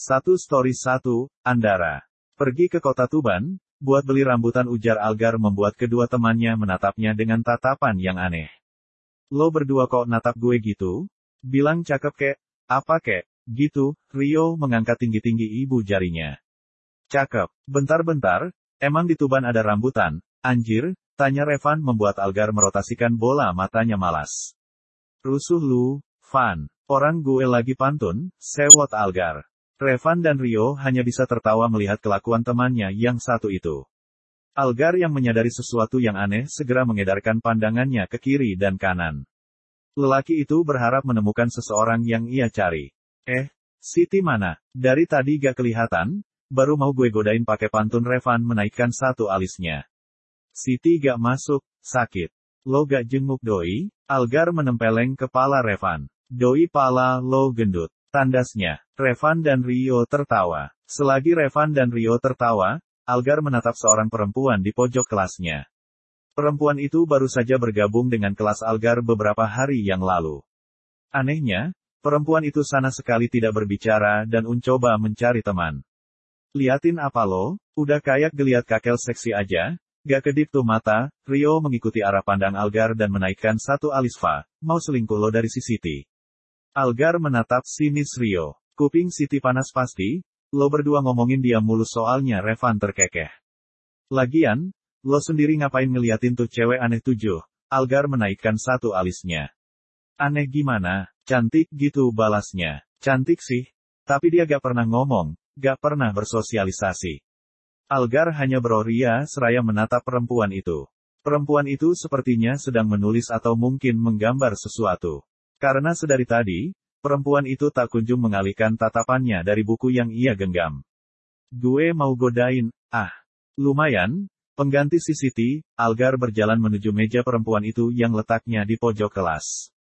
Satu story satu, Andara. Pergi ke kota Tuban, buat beli rambutan ujar Algar membuat kedua temannya menatapnya dengan tatapan yang aneh. Lo berdua kok natap gue gitu? Bilang cakep kek, apa kek? Gitu, Rio mengangkat tinggi-tinggi ibu jarinya. Cakep, bentar-bentar, emang di Tuban ada rambutan, anjir, tanya Revan membuat Algar merotasikan bola matanya malas. Rusuh lu, Van, orang gue lagi pantun, sewot Algar. Revan dan Rio hanya bisa tertawa melihat kelakuan temannya yang satu itu. Algar yang menyadari sesuatu yang aneh segera mengedarkan pandangannya ke kiri dan kanan. Lelaki itu berharap menemukan seseorang yang ia cari. Eh, Siti mana? Dari tadi gak kelihatan, baru mau gue godain pakai pantun Revan menaikkan satu alisnya. Siti gak masuk, sakit. Lo gak jenguk doi? Algar menempeleng kepala Revan. Doi pala lo gendut. Tandasnya, Revan dan Rio tertawa. Selagi Revan dan Rio tertawa, Algar menatap seorang perempuan di pojok kelasnya. Perempuan itu baru saja bergabung dengan kelas Algar beberapa hari yang lalu. Anehnya, perempuan itu sana sekali tidak berbicara dan mencoba mencari teman. Liatin apa lo, udah kayak geliat kakel seksi aja, gak kedip tuh mata, Rio mengikuti arah pandang Algar dan menaikkan satu alis fa, mau selingkuh lo dari si Siti. Algar menatap sinis Rio. Kuping Siti panas pasti, lo berdua ngomongin dia mulu soalnya Revan terkekeh. Lagian, lo sendiri ngapain ngeliatin tuh cewek aneh tujuh? Algar menaikkan satu alisnya. Aneh gimana? Cantik gitu balasnya. Cantik sih. Tapi dia gak pernah ngomong, gak pernah bersosialisasi. Algar hanya beroria seraya menatap perempuan itu. Perempuan itu sepertinya sedang menulis atau mungkin menggambar sesuatu. Karena sedari tadi, perempuan itu tak kunjung mengalihkan tatapannya dari buku yang ia genggam. Gue mau godain, ah. Lumayan, pengganti si Siti, Algar berjalan menuju meja perempuan itu yang letaknya di pojok kelas.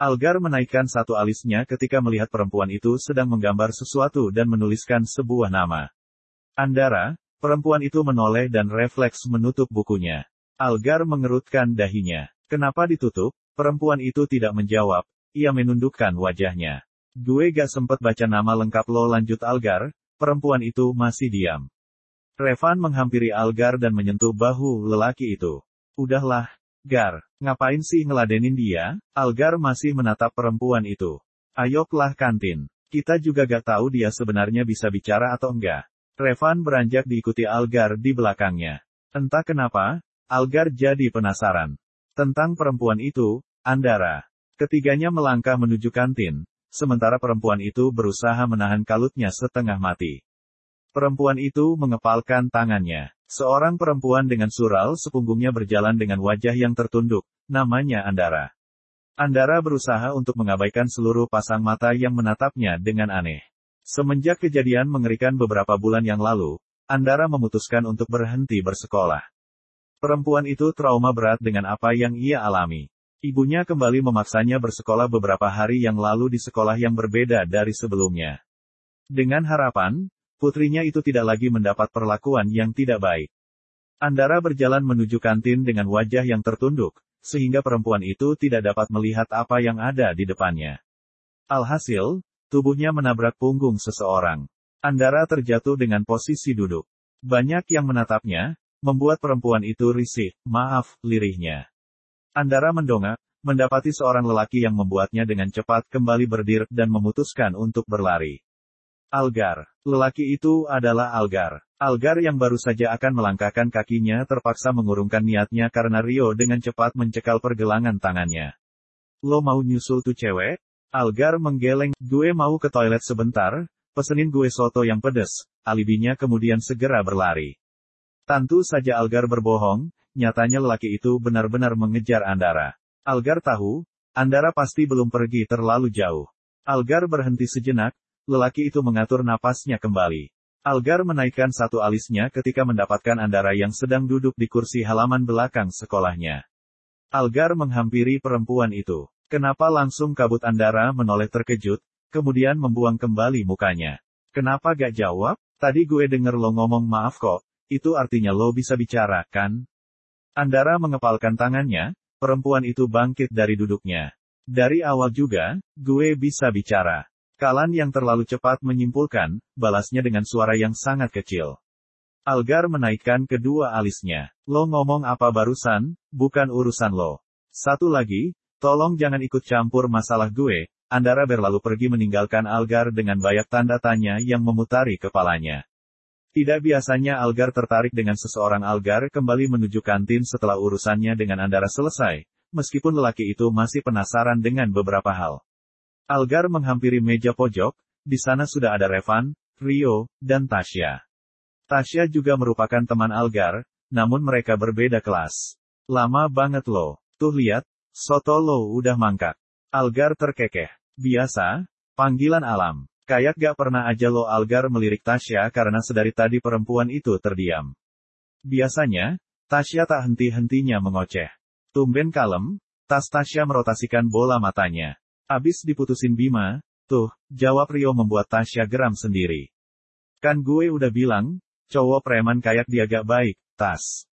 Algar menaikkan satu alisnya ketika melihat perempuan itu sedang menggambar sesuatu dan menuliskan sebuah nama. Andara, perempuan itu menoleh dan refleks menutup bukunya. Algar mengerutkan dahinya. Kenapa ditutup? Perempuan itu tidak menjawab, ia menundukkan wajahnya. Gue gak sempet baca nama lengkap lo lanjut Algar, perempuan itu masih diam. Revan menghampiri Algar dan menyentuh bahu lelaki itu. Udahlah, Gar, ngapain sih ngeladenin dia? Algar masih menatap perempuan itu. Ayoklah kantin. Kita juga gak tahu dia sebenarnya bisa bicara atau enggak. Revan beranjak diikuti Algar di belakangnya. Entah kenapa, Algar jadi penasaran. Tentang perempuan itu, Andara. Ketiganya melangkah menuju kantin, sementara perempuan itu berusaha menahan kalutnya setengah mati. Perempuan itu mengepalkan tangannya. Seorang perempuan dengan sural sepunggungnya berjalan dengan wajah yang tertunduk, namanya Andara. Andara berusaha untuk mengabaikan seluruh pasang mata yang menatapnya dengan aneh. Semenjak kejadian mengerikan beberapa bulan yang lalu, Andara memutuskan untuk berhenti bersekolah. Perempuan itu trauma berat dengan apa yang ia alami. Ibunya kembali memaksanya bersekolah beberapa hari yang lalu di sekolah yang berbeda dari sebelumnya. Dengan harapan, putrinya itu tidak lagi mendapat perlakuan yang tidak baik. Andara berjalan menuju kantin dengan wajah yang tertunduk, sehingga perempuan itu tidak dapat melihat apa yang ada di depannya. Alhasil, tubuhnya menabrak punggung seseorang. Andara terjatuh dengan posisi duduk. Banyak yang menatapnya, membuat perempuan itu risih, maaf, lirihnya. Andara mendongak, mendapati seorang lelaki yang membuatnya dengan cepat kembali berdiri dan memutuskan untuk berlari. Algar. Lelaki itu adalah Algar. Algar yang baru saja akan melangkahkan kakinya terpaksa mengurungkan niatnya karena Rio dengan cepat mencekal pergelangan tangannya. Lo mau nyusul tuh cewek? Algar menggeleng, gue mau ke toilet sebentar, pesenin gue soto yang pedes, alibinya kemudian segera berlari. Tentu saja Algar berbohong, nyatanya lelaki itu benar-benar mengejar Andara. Algar tahu, Andara pasti belum pergi terlalu jauh. Algar berhenti sejenak, lelaki itu mengatur napasnya kembali. Algar menaikkan satu alisnya ketika mendapatkan Andara yang sedang duduk di kursi halaman belakang sekolahnya. Algar menghampiri perempuan itu. Kenapa langsung kabut Andara menoleh terkejut, kemudian membuang kembali mukanya. Kenapa gak jawab? Tadi gue denger lo ngomong maaf kok, itu artinya lo bisa bicara, kan? Andara mengepalkan tangannya, perempuan itu bangkit dari duduknya. Dari awal juga, gue bisa bicara. Kalan yang terlalu cepat menyimpulkan, balasnya dengan suara yang sangat kecil. Algar menaikkan kedua alisnya. Lo ngomong apa barusan, bukan urusan lo. Satu lagi, tolong jangan ikut campur masalah gue, Andara berlalu pergi meninggalkan Algar dengan banyak tanda tanya yang memutari kepalanya. Tidak biasanya Algar tertarik dengan seseorang Algar kembali menuju kantin setelah urusannya dengan Andara selesai, meskipun lelaki itu masih penasaran dengan beberapa hal. Algar menghampiri meja pojok, di sana sudah ada Revan, Rio, dan Tasya. Tasya juga merupakan teman Algar, namun mereka berbeda kelas. Lama banget lo. Tuh lihat, soto lo udah mangkak. Algar terkekeh. Biasa, panggilan alam. Kayak gak pernah aja lo Algar melirik Tasya karena sedari tadi perempuan itu terdiam. Biasanya, Tasya tak henti-hentinya mengoceh. Tumben kalem, tas Tasya merotasikan bola matanya. Abis diputusin Bima, tuh, jawab Rio membuat Tasya geram sendiri. Kan gue udah bilang, cowok preman kayak dia gak baik, tas.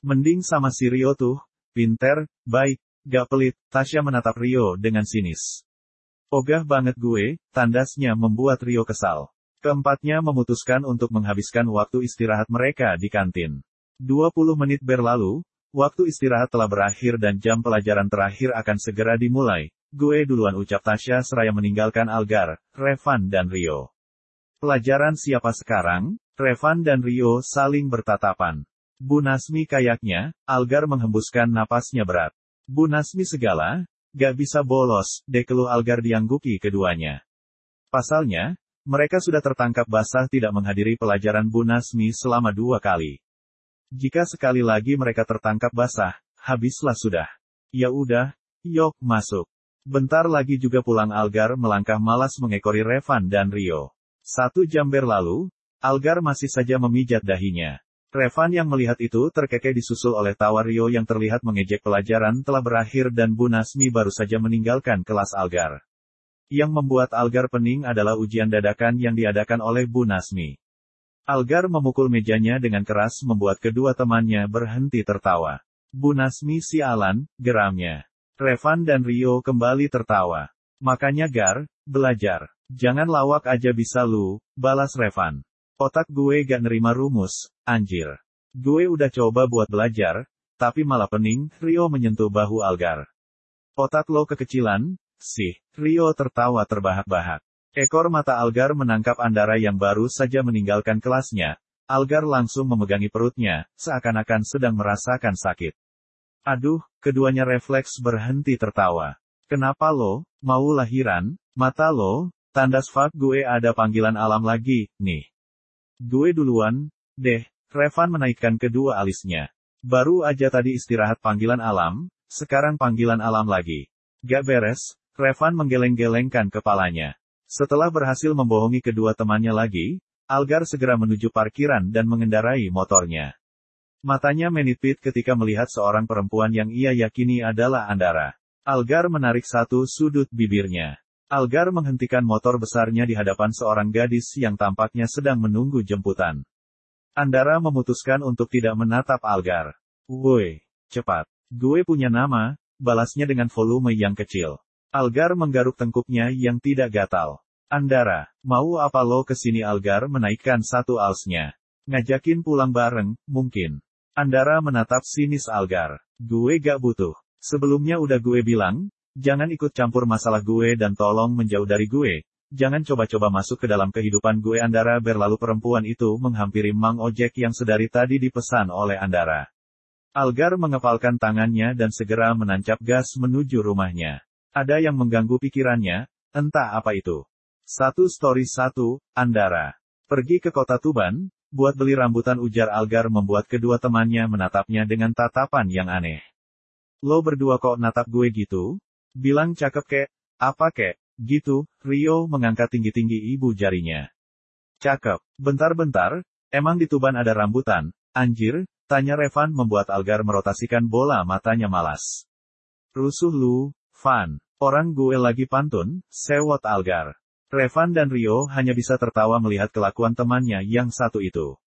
Mending sama si Rio tuh, pinter, baik, gak pelit, Tasya menatap Rio dengan sinis. Ogah banget gue, tandasnya membuat Rio kesal. Keempatnya memutuskan untuk menghabiskan waktu istirahat mereka di kantin. 20 menit berlalu, waktu istirahat telah berakhir dan jam pelajaran terakhir akan segera dimulai, Gue duluan ucap Tasya seraya meninggalkan Algar, Revan dan Rio. Pelajaran siapa sekarang? Revan dan Rio saling bertatapan. Bu Nasmi kayaknya, Algar menghembuskan napasnya berat. Bu Nasmi segala, gak bisa bolos, dekelu Algar diangguki keduanya. Pasalnya, mereka sudah tertangkap basah tidak menghadiri pelajaran Bu Nasmi selama dua kali. Jika sekali lagi mereka tertangkap basah, habislah sudah. Ya udah, yuk masuk. Bentar lagi juga pulang Algar melangkah malas mengekori Revan dan Rio. Satu jam berlalu, Algar masih saja memijat dahinya. Revan yang melihat itu terkekeh disusul oleh tawa Rio yang terlihat mengejek pelajaran telah berakhir dan Bu Nasmi baru saja meninggalkan kelas Algar. Yang membuat Algar pening adalah ujian dadakan yang diadakan oleh Bu Nasmi. Algar memukul mejanya dengan keras membuat kedua temannya berhenti tertawa. Bu Nasmi sialan, geramnya. Revan dan Rio kembali tertawa. Makanya Gar, belajar. Jangan lawak aja bisa lu, balas Revan. Otak gue gak nerima rumus, anjir. Gue udah coba buat belajar, tapi malah pening, Rio menyentuh bahu Algar. Otak lo kekecilan, sih, Rio tertawa terbahak-bahak. Ekor mata Algar menangkap Andara yang baru saja meninggalkan kelasnya. Algar langsung memegangi perutnya, seakan-akan sedang merasakan sakit. Aduh, keduanya refleks berhenti tertawa. Kenapa lo, mau lahiran, mata lo, tandas fuck gue ada panggilan alam lagi, nih. Gue duluan, deh, Revan menaikkan kedua alisnya. Baru aja tadi istirahat panggilan alam, sekarang panggilan alam lagi. Gak beres, Revan menggeleng-gelengkan kepalanya. Setelah berhasil membohongi kedua temannya lagi, Algar segera menuju parkiran dan mengendarai motornya. Matanya menipit ketika melihat seorang perempuan yang ia yakini adalah Andara. Algar menarik satu sudut bibirnya. Algar menghentikan motor besarnya di hadapan seorang gadis yang tampaknya sedang menunggu jemputan. Andara memutuskan untuk tidak menatap Algar. Woi, cepat. Gue punya nama, balasnya dengan volume yang kecil. Algar menggaruk tengkuknya yang tidak gatal. Andara, mau apa lo ke sini Algar menaikkan satu alsnya. Ngajakin pulang bareng, mungkin. Andara menatap sinis Algar. Gue gak butuh. Sebelumnya udah gue bilang, jangan ikut campur masalah gue dan tolong menjauh dari gue. Jangan coba-coba masuk ke dalam kehidupan gue Andara berlalu perempuan itu menghampiri Mang Ojek yang sedari tadi dipesan oleh Andara. Algar mengepalkan tangannya dan segera menancap gas menuju rumahnya. Ada yang mengganggu pikirannya, entah apa itu. Satu story satu, Andara. Pergi ke kota Tuban, Buat beli rambutan ujar Algar membuat kedua temannya menatapnya dengan tatapan yang aneh. Lo berdua kok natap gue gitu? Bilang cakep kek, apa kek? Gitu, Rio mengangkat tinggi-tinggi ibu jarinya. Cakep, bentar-bentar, emang di Tuban ada rambutan, anjir, tanya Revan membuat Algar merotasikan bola matanya malas. Rusuh lu, Van, orang gue lagi pantun, sewot Algar. Revan dan Rio hanya bisa tertawa melihat kelakuan temannya yang satu itu.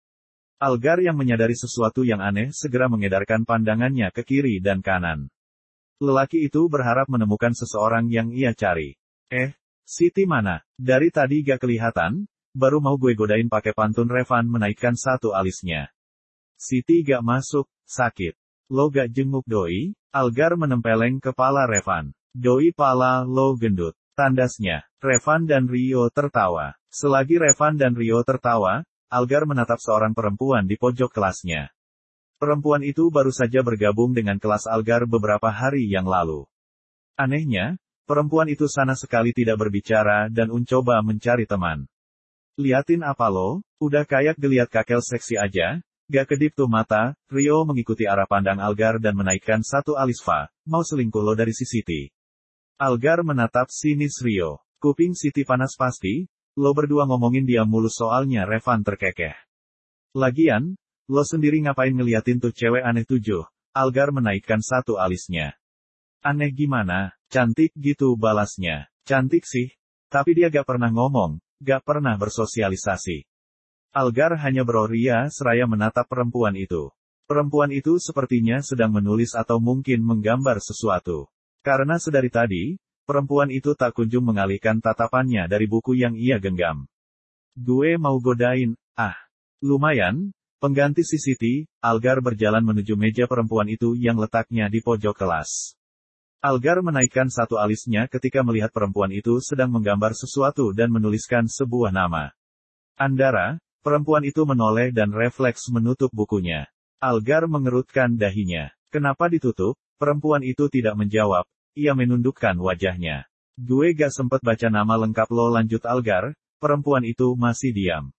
Algar yang menyadari sesuatu yang aneh segera mengedarkan pandangannya ke kiri dan kanan. Lelaki itu berharap menemukan seseorang yang ia cari. Eh, Siti mana? Dari tadi gak kelihatan, baru mau gue godain pakai pantun Revan menaikkan satu alisnya. Siti gak masuk, sakit. Lo gak jenguk doi? Algar menempeleng kepala Revan. Doi pala lo gendut. Tandasnya, Revan dan Rio tertawa. Selagi Revan dan Rio tertawa, Algar menatap seorang perempuan di pojok kelasnya. Perempuan itu baru saja bergabung dengan kelas Algar beberapa hari yang lalu. Anehnya, perempuan itu sana sekali tidak berbicara dan mencoba mencari teman. Liatin apa lo, udah kayak geliat kakel seksi aja, Gak kedip tuh mata, Rio mengikuti arah pandang Algar dan menaikkan satu alis Fa, mau selingkuh lo dari si Siti. Algar menatap sinis Rio. Kuping Siti panas pasti, lo berdua ngomongin dia mulus soalnya Revan terkekeh. Lagian, lo sendiri ngapain ngeliatin tuh cewek aneh tujuh, Algar menaikkan satu alisnya. Aneh gimana, cantik gitu balasnya. Cantik sih, tapi dia gak pernah ngomong, gak pernah bersosialisasi. Algar hanya beroria seraya menatap perempuan itu. Perempuan itu sepertinya sedang menulis atau mungkin menggambar sesuatu. Karena sedari tadi, perempuan itu tak kunjung mengalihkan tatapannya dari buku yang ia genggam. Gue mau godain, ah. Lumayan, pengganti Siti, Algar berjalan menuju meja perempuan itu yang letaknya di pojok kelas. Algar menaikkan satu alisnya ketika melihat perempuan itu sedang menggambar sesuatu dan menuliskan sebuah nama. Andara, Perempuan itu menoleh dan refleks menutup bukunya. Algar mengerutkan dahinya. Kenapa ditutup? Perempuan itu tidak menjawab. Ia menundukkan wajahnya. Gue gak sempet baca nama lengkap lo lanjut Algar, perempuan itu masih diam.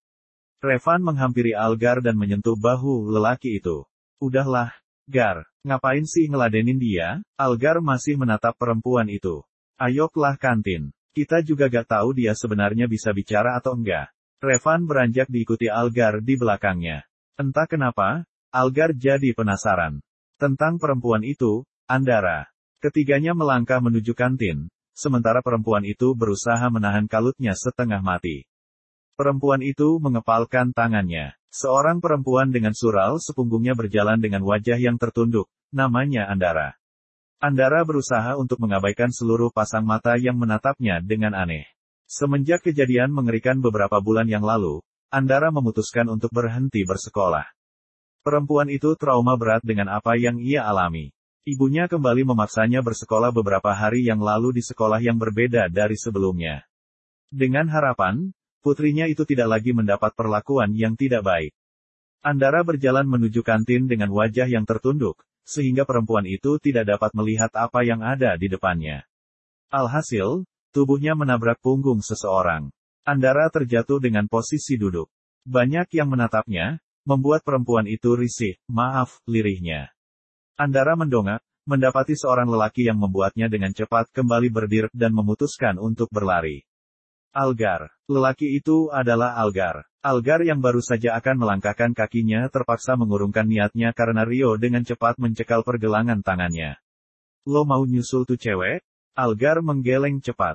Revan menghampiri Algar dan menyentuh bahu lelaki itu. Udahlah, Gar, ngapain sih ngeladenin dia? Algar masih menatap perempuan itu. Ayoklah kantin. Kita juga gak tahu dia sebenarnya bisa bicara atau enggak. Revan beranjak diikuti Algar di belakangnya. Entah kenapa, Algar jadi penasaran. Tentang perempuan itu, Andara. Ketiganya melangkah menuju kantin, sementara perempuan itu berusaha menahan kalutnya setengah mati. Perempuan itu mengepalkan tangannya. Seorang perempuan dengan sural sepunggungnya berjalan dengan wajah yang tertunduk, namanya Andara. Andara berusaha untuk mengabaikan seluruh pasang mata yang menatapnya dengan aneh. Semenjak kejadian mengerikan beberapa bulan yang lalu, Andara memutuskan untuk berhenti bersekolah. Perempuan itu trauma berat dengan apa yang ia alami. Ibunya kembali memaksanya bersekolah beberapa hari yang lalu di sekolah yang berbeda dari sebelumnya. Dengan harapan, putrinya itu tidak lagi mendapat perlakuan yang tidak baik. Andara berjalan menuju kantin dengan wajah yang tertunduk, sehingga perempuan itu tidak dapat melihat apa yang ada di depannya. Alhasil, Tubuhnya menabrak punggung seseorang. Andara terjatuh dengan posisi duduk. Banyak yang menatapnya, membuat perempuan itu risih, maaf, lirihnya. Andara mendongak, mendapati seorang lelaki yang membuatnya dengan cepat kembali berdiri dan memutuskan untuk berlari. Algar. Lelaki itu adalah Algar. Algar yang baru saja akan melangkahkan kakinya terpaksa mengurungkan niatnya karena Rio dengan cepat mencekal pergelangan tangannya. Lo mau nyusul tuh cewek? Algar menggeleng cepat.